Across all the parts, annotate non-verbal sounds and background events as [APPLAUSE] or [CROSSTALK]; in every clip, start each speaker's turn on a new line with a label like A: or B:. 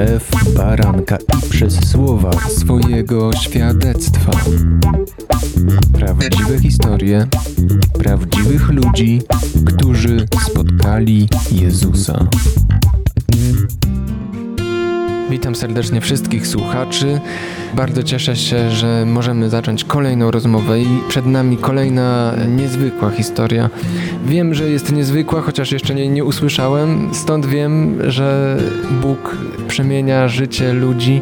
A: krew baranka i przez słowa swojego świadectwa. Prawdziwe historie prawdziwych ludzi, którzy spotkali Jezusa. Witam serdecznie wszystkich słuchaczy. Bardzo cieszę się, że możemy zacząć kolejną rozmowę i przed nami kolejna niezwykła historia. Wiem, że jest niezwykła, chociaż jeszcze nie, nie usłyszałem, stąd wiem, że Bóg przemienia życie ludzi.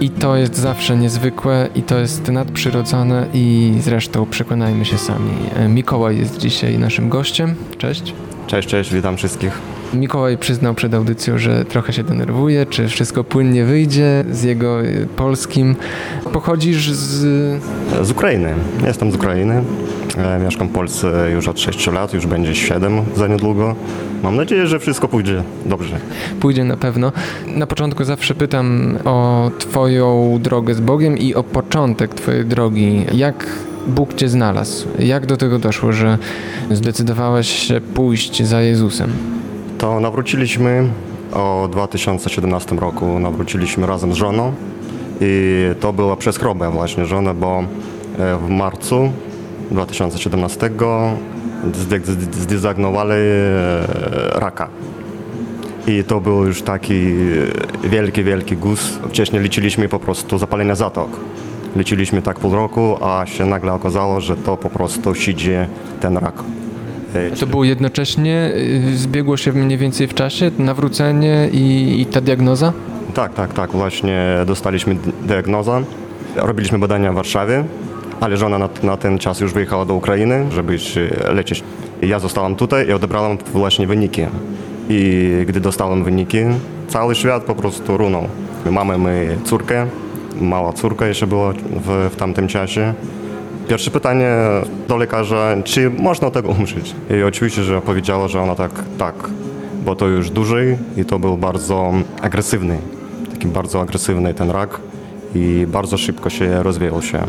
A: I to jest zawsze niezwykłe i to jest nadprzyrodzone i zresztą przekonajmy się sami. Mikołaj jest dzisiaj naszym gościem. Cześć.
B: Cześć, cześć, witam wszystkich.
A: Mikołaj przyznał przed audycją, że trochę się denerwuje, czy wszystko płynnie wyjdzie z jego y, polskim. Pochodzisz z...
B: Z Ukrainy. Jestem z Ukrainy. E, mieszkam w Polsce już od 6 lat, już będzie 7 za niedługo. Mam nadzieję, że wszystko pójdzie dobrze.
A: Pójdzie na pewno. Na początku zawsze pytam o Twoją drogę z Bogiem i o początek Twojej drogi. Jak Bóg Cię znalazł? Jak do tego doszło, że zdecydowałeś się pójść za Jezusem?
B: To nawróciliśmy o 2017 roku. Nawróciliśmy razem z żoną i to było przez chorobę właśnie żony, bo e, w marcu 2017 zdiagnozowali e, raka. I to był już taki wielki, wielki guz. Wcześniej liczyliśmy po prostu zapalenie zatok. Liczyliśmy tak pół roku, a się nagle okazało, że to po prostu siedzi ten rak.
A: To było jednocześnie, y, zbiegło się mniej więcej w czasie, nawrócenie i, i ta diagnoza?
B: Tak, tak, tak. Właśnie dostaliśmy diagnozę. Robiliśmy badania w Warszawie, ale żona na, na ten czas już wyjechała do Ukrainy, żeby leczyć. Ja zostałam tutaj i odebrałam właśnie wyniki. I gdy dostałem wyniki, cały świat po prostu runął. Mamy my córkę, mała córka jeszcze była w, w tamtym czasie. Pierwsze pytanie do lekarza, czy można tego umrzeć? I oczywiście, że powiedziała, że ona tak, tak, bo to już dłużej i to był bardzo agresywny, taki bardzo agresywny ten rak i bardzo szybko się rozwijał się.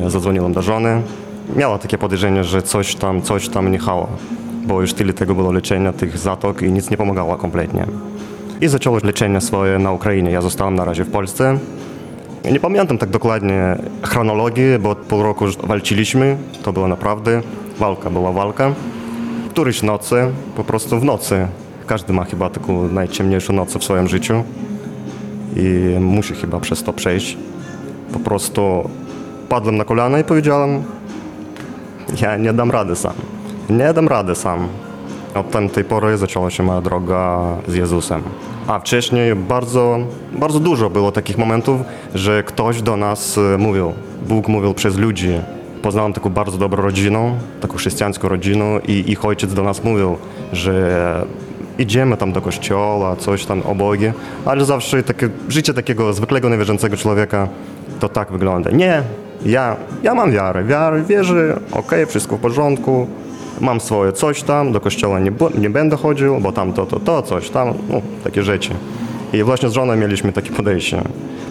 B: Ja zadzwoniłem do żony. Miała takie podejrzenie, że coś tam, coś tam nie hało, bo już tyle tego było leczenia, tych zatok i nic nie pomagało kompletnie. I zaczęło leczenie swoje na Ukrainie. Ja zostałem na razie w Polsce. Nie pamiętam tak dokładnie chronologii, bo pół roku walczyliśmy. To była naprawdę walka, była walka. Któryś nocy, po prostu w nocy. Każdy ma chyba taką najciemniejszą noc w swoim życiu i musi chyba przez to przejść. Po prostu padłem na kolana i powiedziałem, ja nie dam rady sam. Nie dam rady sam. Od tamtej pory zaczęła się moja droga z Jezusem. A wcześniej bardzo, bardzo dużo było takich momentów, że ktoś do nas e, mówił, Bóg mówił przez ludzi. Poznałem taką bardzo dobrą rodzinę, taką chrześcijańską rodzinę i ich ojciec do nas mówił, że idziemy tam do kościoła, coś tam o ale zawsze takie, życie takiego zwykłego, niewierzącego człowieka to tak wygląda. Nie, ja, ja mam wiarę, wiarę, wierzę, okej, okay, wszystko w porządku, mam swoje coś tam, do kościoła nie, nie będę chodził, bo tam to, to, to, coś tam, no, takie rzeczy. I właśnie z żoną mieliśmy takie podejście.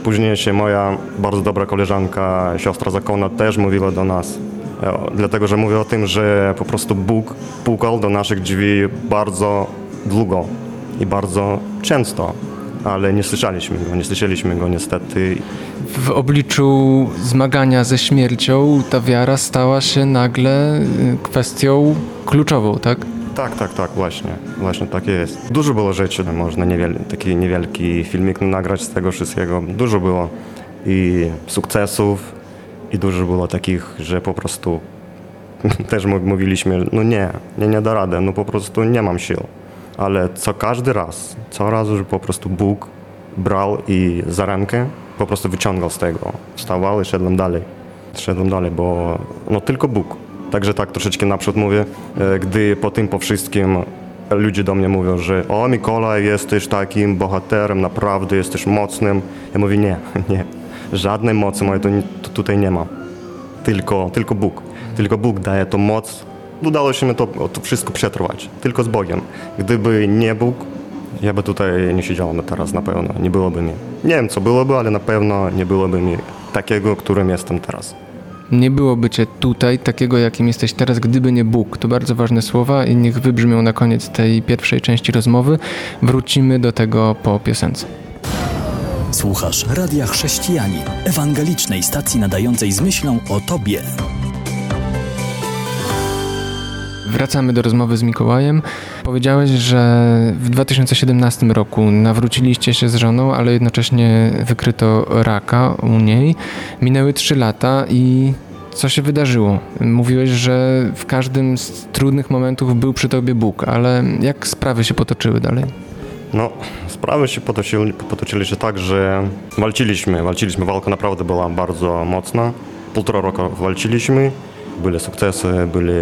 B: Później się moja bardzo dobra koleżanka, siostra zakona też mówiła do nas, e, dlatego że mówię o tym, że po prostu Bóg pukał do naszych drzwi bardzo długo i bardzo często ale nie słyszeliśmy go, nie słyszeliśmy go niestety.
A: W obliczu zmagania ze śmiercią ta wiara stała się nagle y, kwestią kluczową, tak?
B: Tak, tak, tak, właśnie. Właśnie tak jest. Dużo było rzeczy, można niewiel, taki niewielki filmik nagrać z tego wszystkiego. Dużo było i sukcesów, i dużo było takich, że po prostu [LAUGHS] też mówiliśmy, no nie, nie, nie da rady, no po prostu nie mam sił ale co każdy raz, co raz już po prostu Bóg brał i za rękę po prostu wyciągał z tego. Wstawał i szedłem dalej. Szedłem dalej, bo no tylko Bóg. Także tak troszeczkę naprzód mówię, e, gdy po tym, po wszystkim ludzie do mnie mówią, że o Mikołaj, jesteś takim bohaterem, naprawdę jesteś mocnym. Ja mówię nie, [LAUGHS] nie. Żadnej mocy mojej to, to tutaj nie ma. Tylko, tylko Bóg. Tylko Bóg daje tą moc udało się mi to, to wszystko przetrwać. Tylko z Bogiem. Gdyby nie Bóg, ja by tutaj nie siedziałem teraz na pewno. Nie byłoby mi. Nie wiem, co byłoby, ale na pewno nie byłoby mi takiego, którym jestem teraz.
A: Nie byłoby cię tutaj takiego, jakim jesteś teraz, gdyby nie Bóg. To bardzo ważne słowa i niech wybrzmią na koniec tej pierwszej części rozmowy. Wrócimy do tego po piosence.
C: Słuchasz Radia Chrześcijani, ewangelicznej stacji nadającej z myślą o Tobie.
A: Wracamy do rozmowy z Mikołajem. Powiedziałeś, że w 2017 roku nawróciliście się z żoną, ale jednocześnie wykryto raka u niej. Minęły trzy lata i co się wydarzyło? Mówiłeś, że w każdym z trudnych momentów był przy tobie Bóg, ale jak sprawy się potoczyły dalej?
B: No, sprawy się potoczyli, potoczyli się tak, że walczyliśmy, walczyliśmy, walka naprawdę była bardzo mocna. Półtora roku walczyliśmy, były sukcesy, byli,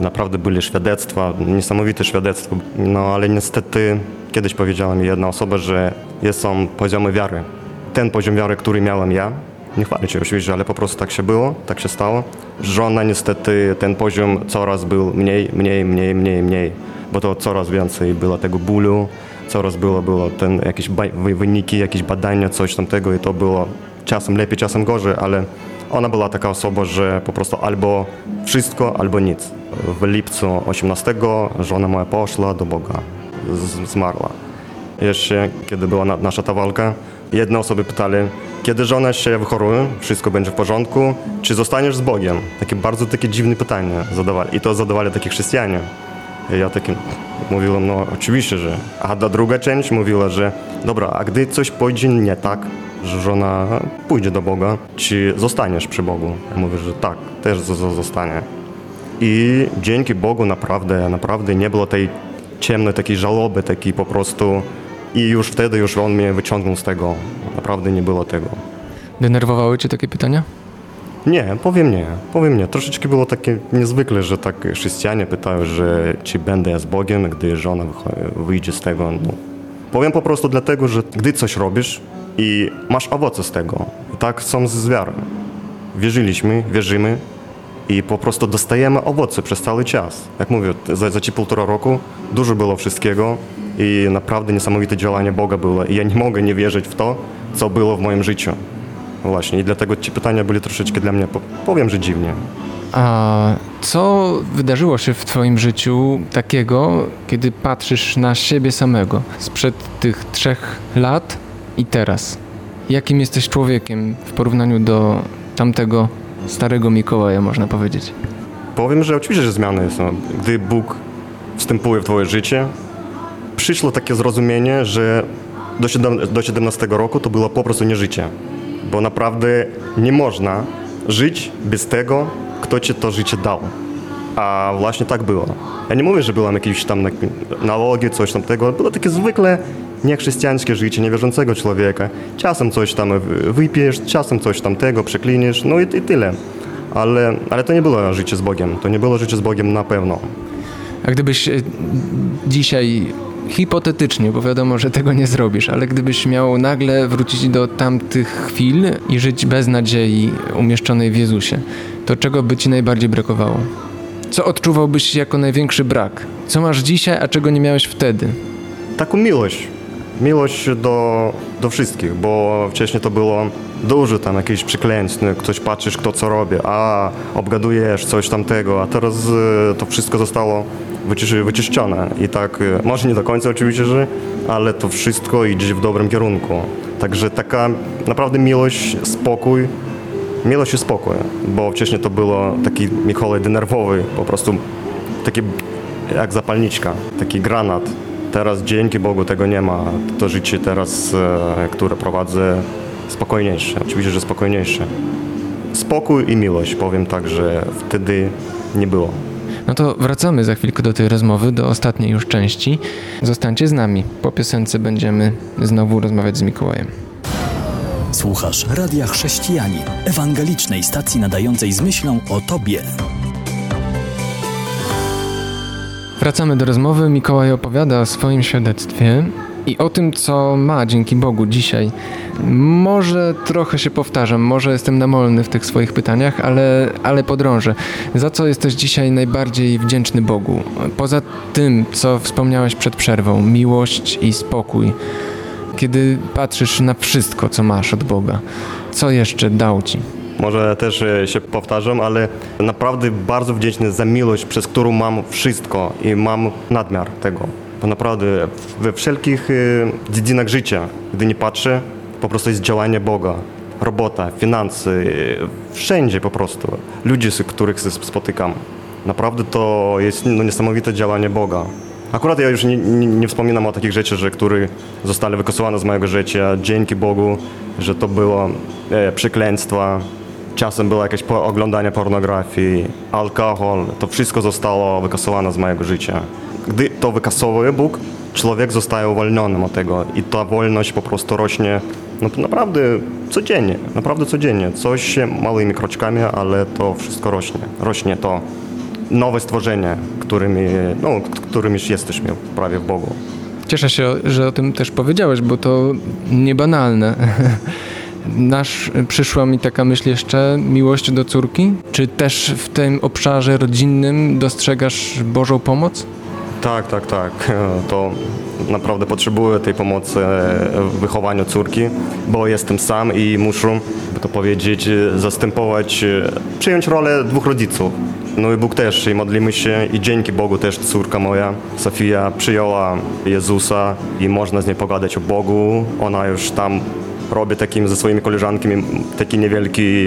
B: naprawdę byli świadectwa, niesamowite świadectwa, no ale niestety kiedyś powiedziała mi jedna osoba, że są poziomy wiary. Ten poziom wiary, który miałem ja, nie chwalę się oczywiście, ale po prostu tak się było, tak się stało. Żona niestety ten poziom coraz był mniej, mniej, mniej, mniej, mniej, bo to coraz więcej było tego bólu, coraz było, było ten jakieś wyniki, jakieś badania, coś tamtego i to było czasem lepiej, czasem gorzej, ale ona była taka osoba, że po prostu albo wszystko, albo nic. W lipcu 18 żona moja poszła do Boga, zmarła. Jeszcze kiedy była nasza ta walka, jedne osoby pytali, kiedy żona się wychoruje, wszystko będzie w porządku, czy zostaniesz z Bogiem? Takie bardzo takie dziwne pytania zadawali. I to zadawali takie chrześcijanie. I ja takim mówiłem, no oczywiście, że. A ta druga część mówiła, że dobra, a gdy coś pójdzie nie tak, że żona pójdzie do Boga, czy zostaniesz przy Bogu? Ja mówię, że tak, też zostanie. I dzięki Bogu naprawdę, naprawdę nie było tej ciemnej takiej żałoby, takiej po prostu i już wtedy już on mnie wyciągnął z tego. Naprawdę nie było tego.
A: Denerwowały cię takie pytania?
B: Nie, powiem nie, powiem nie. Troszeczkę było takie niezwykle, że tak chrześcijanie pytają, że czy będę z Bogiem, gdy żona wyjdzie z tego. No. Powiem po prostu dlatego, że gdy coś robisz i masz owoce z tego, i tak są z wiarą. Wierzyliśmy, wierzymy i po prostu dostajemy owoce przez cały czas. Jak mówię, za, za ci półtora roku dużo było wszystkiego i naprawdę niesamowite działanie Boga było. I ja nie mogę nie wierzyć w to, co było w moim życiu. Właśnie i dlatego ci pytania byli troszeczkę dla mnie, powiem, że dziwnie.
A: A co wydarzyło się w Twoim życiu takiego, kiedy patrzysz na siebie samego sprzed tych trzech lat i teraz? Jakim jesteś człowiekiem w porównaniu do tamtego starego Mikołaja, można powiedzieć?
B: Powiem, że oczywiście, że zmiany są. Gdy Bóg wstępuje w Twoje życie, przyszło takie zrozumienie, że do 17 roku to było po prostu nie życie bo naprawdę nie można żyć bez tego, kto ci to życie dał. A właśnie tak było. Ja nie mówię, że byłem jakieś tam nalogi, coś tam tego. Było takie zwykle niechrześcijańskie życie niewierzącego człowieka. Czasem coś tam wypijesz, czasem coś tam tego przekliniesz, no i, i tyle. Ale, ale to nie było życie z Bogiem. To nie było życie z Bogiem na pewno.
A: A gdybyś e, dzisiaj hipotetycznie, bo wiadomo, że tego nie zrobisz, ale gdybyś miał nagle wrócić do tamtych chwil i żyć bez nadziei umieszczonej w Jezusie, to czego by ci najbardziej brakowało? Co odczuwałbyś jako największy brak? Co masz dzisiaj, a czego nie miałeś wtedy?
B: Taką miłość. Miłość do, do wszystkich, bo wcześniej to było dużo tam jakichś przekleństw, ktoś patrzysz kto co robi, a obgadujesz coś tamtego, a teraz e, to wszystko zostało wyczyszczone i tak, e, może nie do końca oczywiście, że, ale to wszystko idzie w dobrym kierunku. Także taka naprawdę miłość, spokój, miłość i spokój, bo wcześniej to było taki Mikołaj denerwowy, po prostu taki jak zapalniczka, taki granat. Teraz dzięki Bogu tego nie ma. To życie teraz, e, które prowadzę, spokojniejsze. Oczywiście, że spokojniejsze. Spokój i miłość, powiem tak, że wtedy nie było.
A: No to wracamy za chwilkę do tej rozmowy, do ostatniej już części. Zostańcie z nami. Po piosence będziemy znowu rozmawiać z Mikołajem.
C: Słuchasz Radia Chrześcijani, ewangelicznej stacji nadającej z myślą o Tobie.
A: Wracamy do rozmowy. Mikołaj opowiada o swoim świadectwie i o tym, co ma dzięki Bogu dzisiaj. Może trochę się powtarzam, może jestem namolny w tych swoich pytaniach, ale, ale podrążę. Za co jesteś dzisiaj najbardziej wdzięczny Bogu? Poza tym, co wspomniałeś przed przerwą, miłość i spokój. Kiedy patrzysz na wszystko, co masz od Boga, co jeszcze dał ci?
B: Może też e, się powtarzam, ale naprawdę bardzo wdzięczny za miłość, przez którą mam wszystko i mam nadmiar tego. Bo naprawdę we wszelkich e, dziedzinach życia, gdy nie patrzę, po prostu jest działanie Boga. Robota, finanse, wszędzie po prostu. Ludzie, z których spotykam. Naprawdę to jest no, niesamowite działanie Boga. Akurat ja już nie, nie, nie wspominam o takich rzeczach, że, które zostały wykasowane z mojego życia. Dzięki Bogu, że to było e, przekleństwa. Czasem było jakieś oglądanie pornografii, alkohol. To wszystko zostało wykasowane z mojego życia. Gdy to wykasowuje Bóg, człowiek zostaje uwolnionym od tego i ta wolność po prostu rośnie no, naprawdę codziennie, naprawdę codziennie. Coś małymi kroczkami, ale to wszystko rośnie. Rośnie to nowe stworzenie, którymi, no, którym już jesteśmy prawie w Bogu.
A: Cieszę się, że o tym też powiedziałeś, bo to niebanalne. [LAUGHS] Nasz, przyszła mi taka myśl jeszcze, miłość do córki. Czy też w tym obszarze rodzinnym dostrzegasz Bożą pomoc?
B: Tak, tak, tak. [LAUGHS] To naprawdę potrzebuję tej pomocy w wychowaniu córki, bo jestem sam i muszę, by to powiedzieć, zastępować, przyjąć rolę dwóch rodziców. No i Bóg też, i modlimy się i dzięki Bogu też córka moja, Sofia, przyjęła Jezusa i można z niej pogadać o Bogu. Ona już tam robi takim ze swoimi koleżankami taki niewielki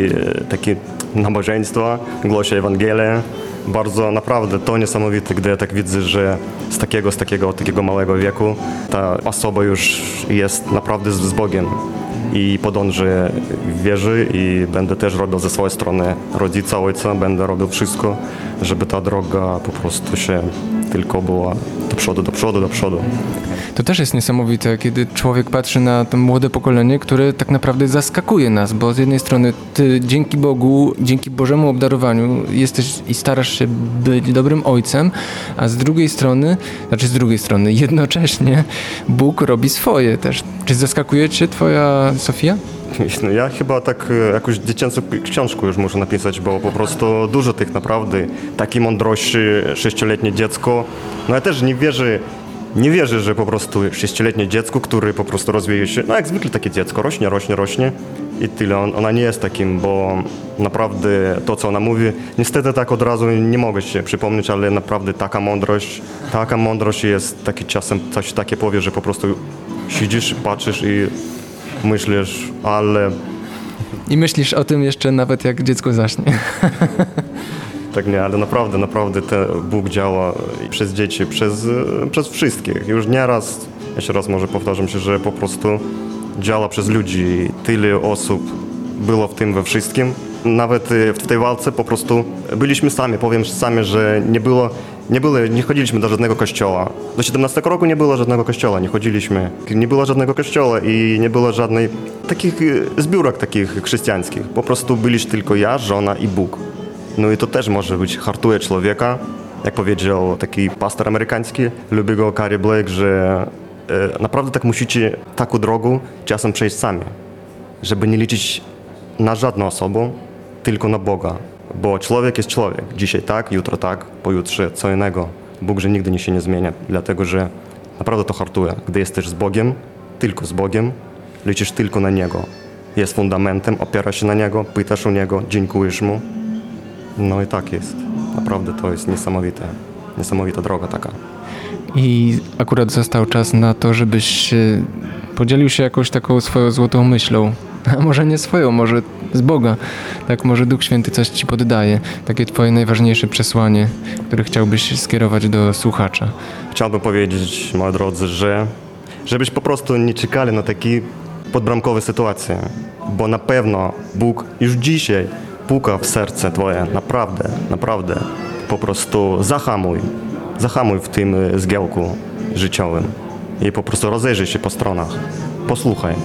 B: taki nabożeństwo, głosi Ewangelię. Bardzo naprawdę to niesamowite, gdy ja tak widzę, że z takiego, z takiego, takiego małego wieku ta osoba już jest naprawdę z Bogiem i podążę w wieży i będę też robił ze swojej strony rodzica, ojca, będę robił wszystko, żeby ta droga po prostu się tylko była do przodu, do przodu, do przodu.
A: To też jest niesamowite, kiedy człowiek patrzy na to młode pokolenie, które tak naprawdę zaskakuje nas, bo z jednej strony ty dzięki Bogu, dzięki Bożemu obdarowaniu jesteś i starasz się być dobrym ojcem, a z drugiej strony, znaczy z drugiej strony, [LAUGHS] jednocześnie Bóg robi swoje też. Czy zaskakuje cię twoja Sofia?
B: No ja chyba tak e, jakąś dziecięcą książkę już muszę napisać, bo po prostu dużo tych naprawdę, takiej mądrości, sześcioletnie dziecko. No ja też nie wierzę, nie wierzę, że po prostu sześcioletnie dziecko, które po prostu rozwija się, no jak zwykle takie dziecko, rośnie, rośnie, rośnie i tyle. On, ona nie jest takim, bo naprawdę to, co ona mówi, niestety tak od razu nie mogę się przypomnieć, ale naprawdę taka mądrość, taka mądrość jest taki czasem coś takie powie, że po prostu siedzisz, patrzysz i myślisz, ale...
A: I myślisz o tym jeszcze nawet jak dziecko zaśnie. [LAUGHS]
B: tak nie, ale naprawdę, naprawdę ten Bóg działa przez dzieci, przez, przez wszystkich. Już nieraz, jeszcze raz może powtarzam się, że po prostu działa przez ludzi. Tyle osób było w tym we wszystkim. Nawet w tej walce po prostu byliśmy sami, powiem sami, że nie było nie, było, nie chodziliśmy do żadnego kościoła. Do 17 roku nie było żadnego kościoła, nie chodziliśmy. Nie było żadnego kościoła i nie było żadnej takich zbiórek takich chrześcijańskich. Po prostu byliśmy tylko ja, żona i Bóg. No i to też może być hartuje człowieka. Jak powiedział taki pastor amerykański, lubi go Carrie Blake, że e, naprawdę tak musicie taką drogę czasem przejść sami, żeby nie liczyć na żadną osobę, tylko na Boga. Bo człowiek jest człowiek. Dzisiaj tak, jutro tak, pojutrze co innego. Bóg, że nigdy się nie zmienia, dlatego że naprawdę to hartuje. Gdy jesteś z Bogiem, tylko z Bogiem, liczysz tylko na Niego. Jest fundamentem, opiera się na Niego, pytasz o Niego, dziękujesz Mu, no i tak jest. Naprawdę to jest niesamowite. Niesamowita droga taka.
A: I akurat został czas na to, żebyś podzielił się jakąś taką swoją złotą myślą. [LAUGHS] A może nie swoją, może z Boga. Tak, może Duch Święty coś ci poddaje. Takie twoje najważniejsze przesłanie, które chciałbyś skierować do słuchacza.
B: Chciałbym powiedzieć, moi drodzy, że żebyś po prostu nie czekali na takie podbramkowe sytuacje, bo na pewno Bóg już dzisiaj puka w serce Twoje, naprawdę, naprawdę. Po prostu zahamuj, zahamuj w tym e, zgiełku życiowym i po prostu rozejrzyj się po stronach. Posłuchaj.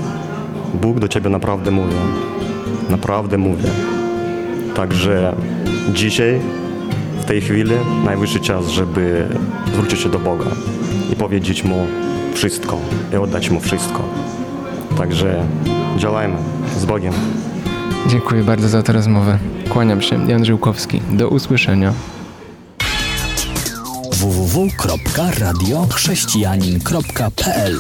B: Bóg do Ciebie naprawdę mówi. Naprawdę mówi. Także dzisiaj, w tej chwili, najwyższy czas, żeby zwrócić się do Boga i powiedzieć Mu wszystko i oddać Mu wszystko. Także działajmy z Bogiem.
A: Dziękuję bardzo za tę rozmowę. Kłaniam się. Jan Żyłkowski. Do usłyszenia.
C: www.radiochrześcijanin.pl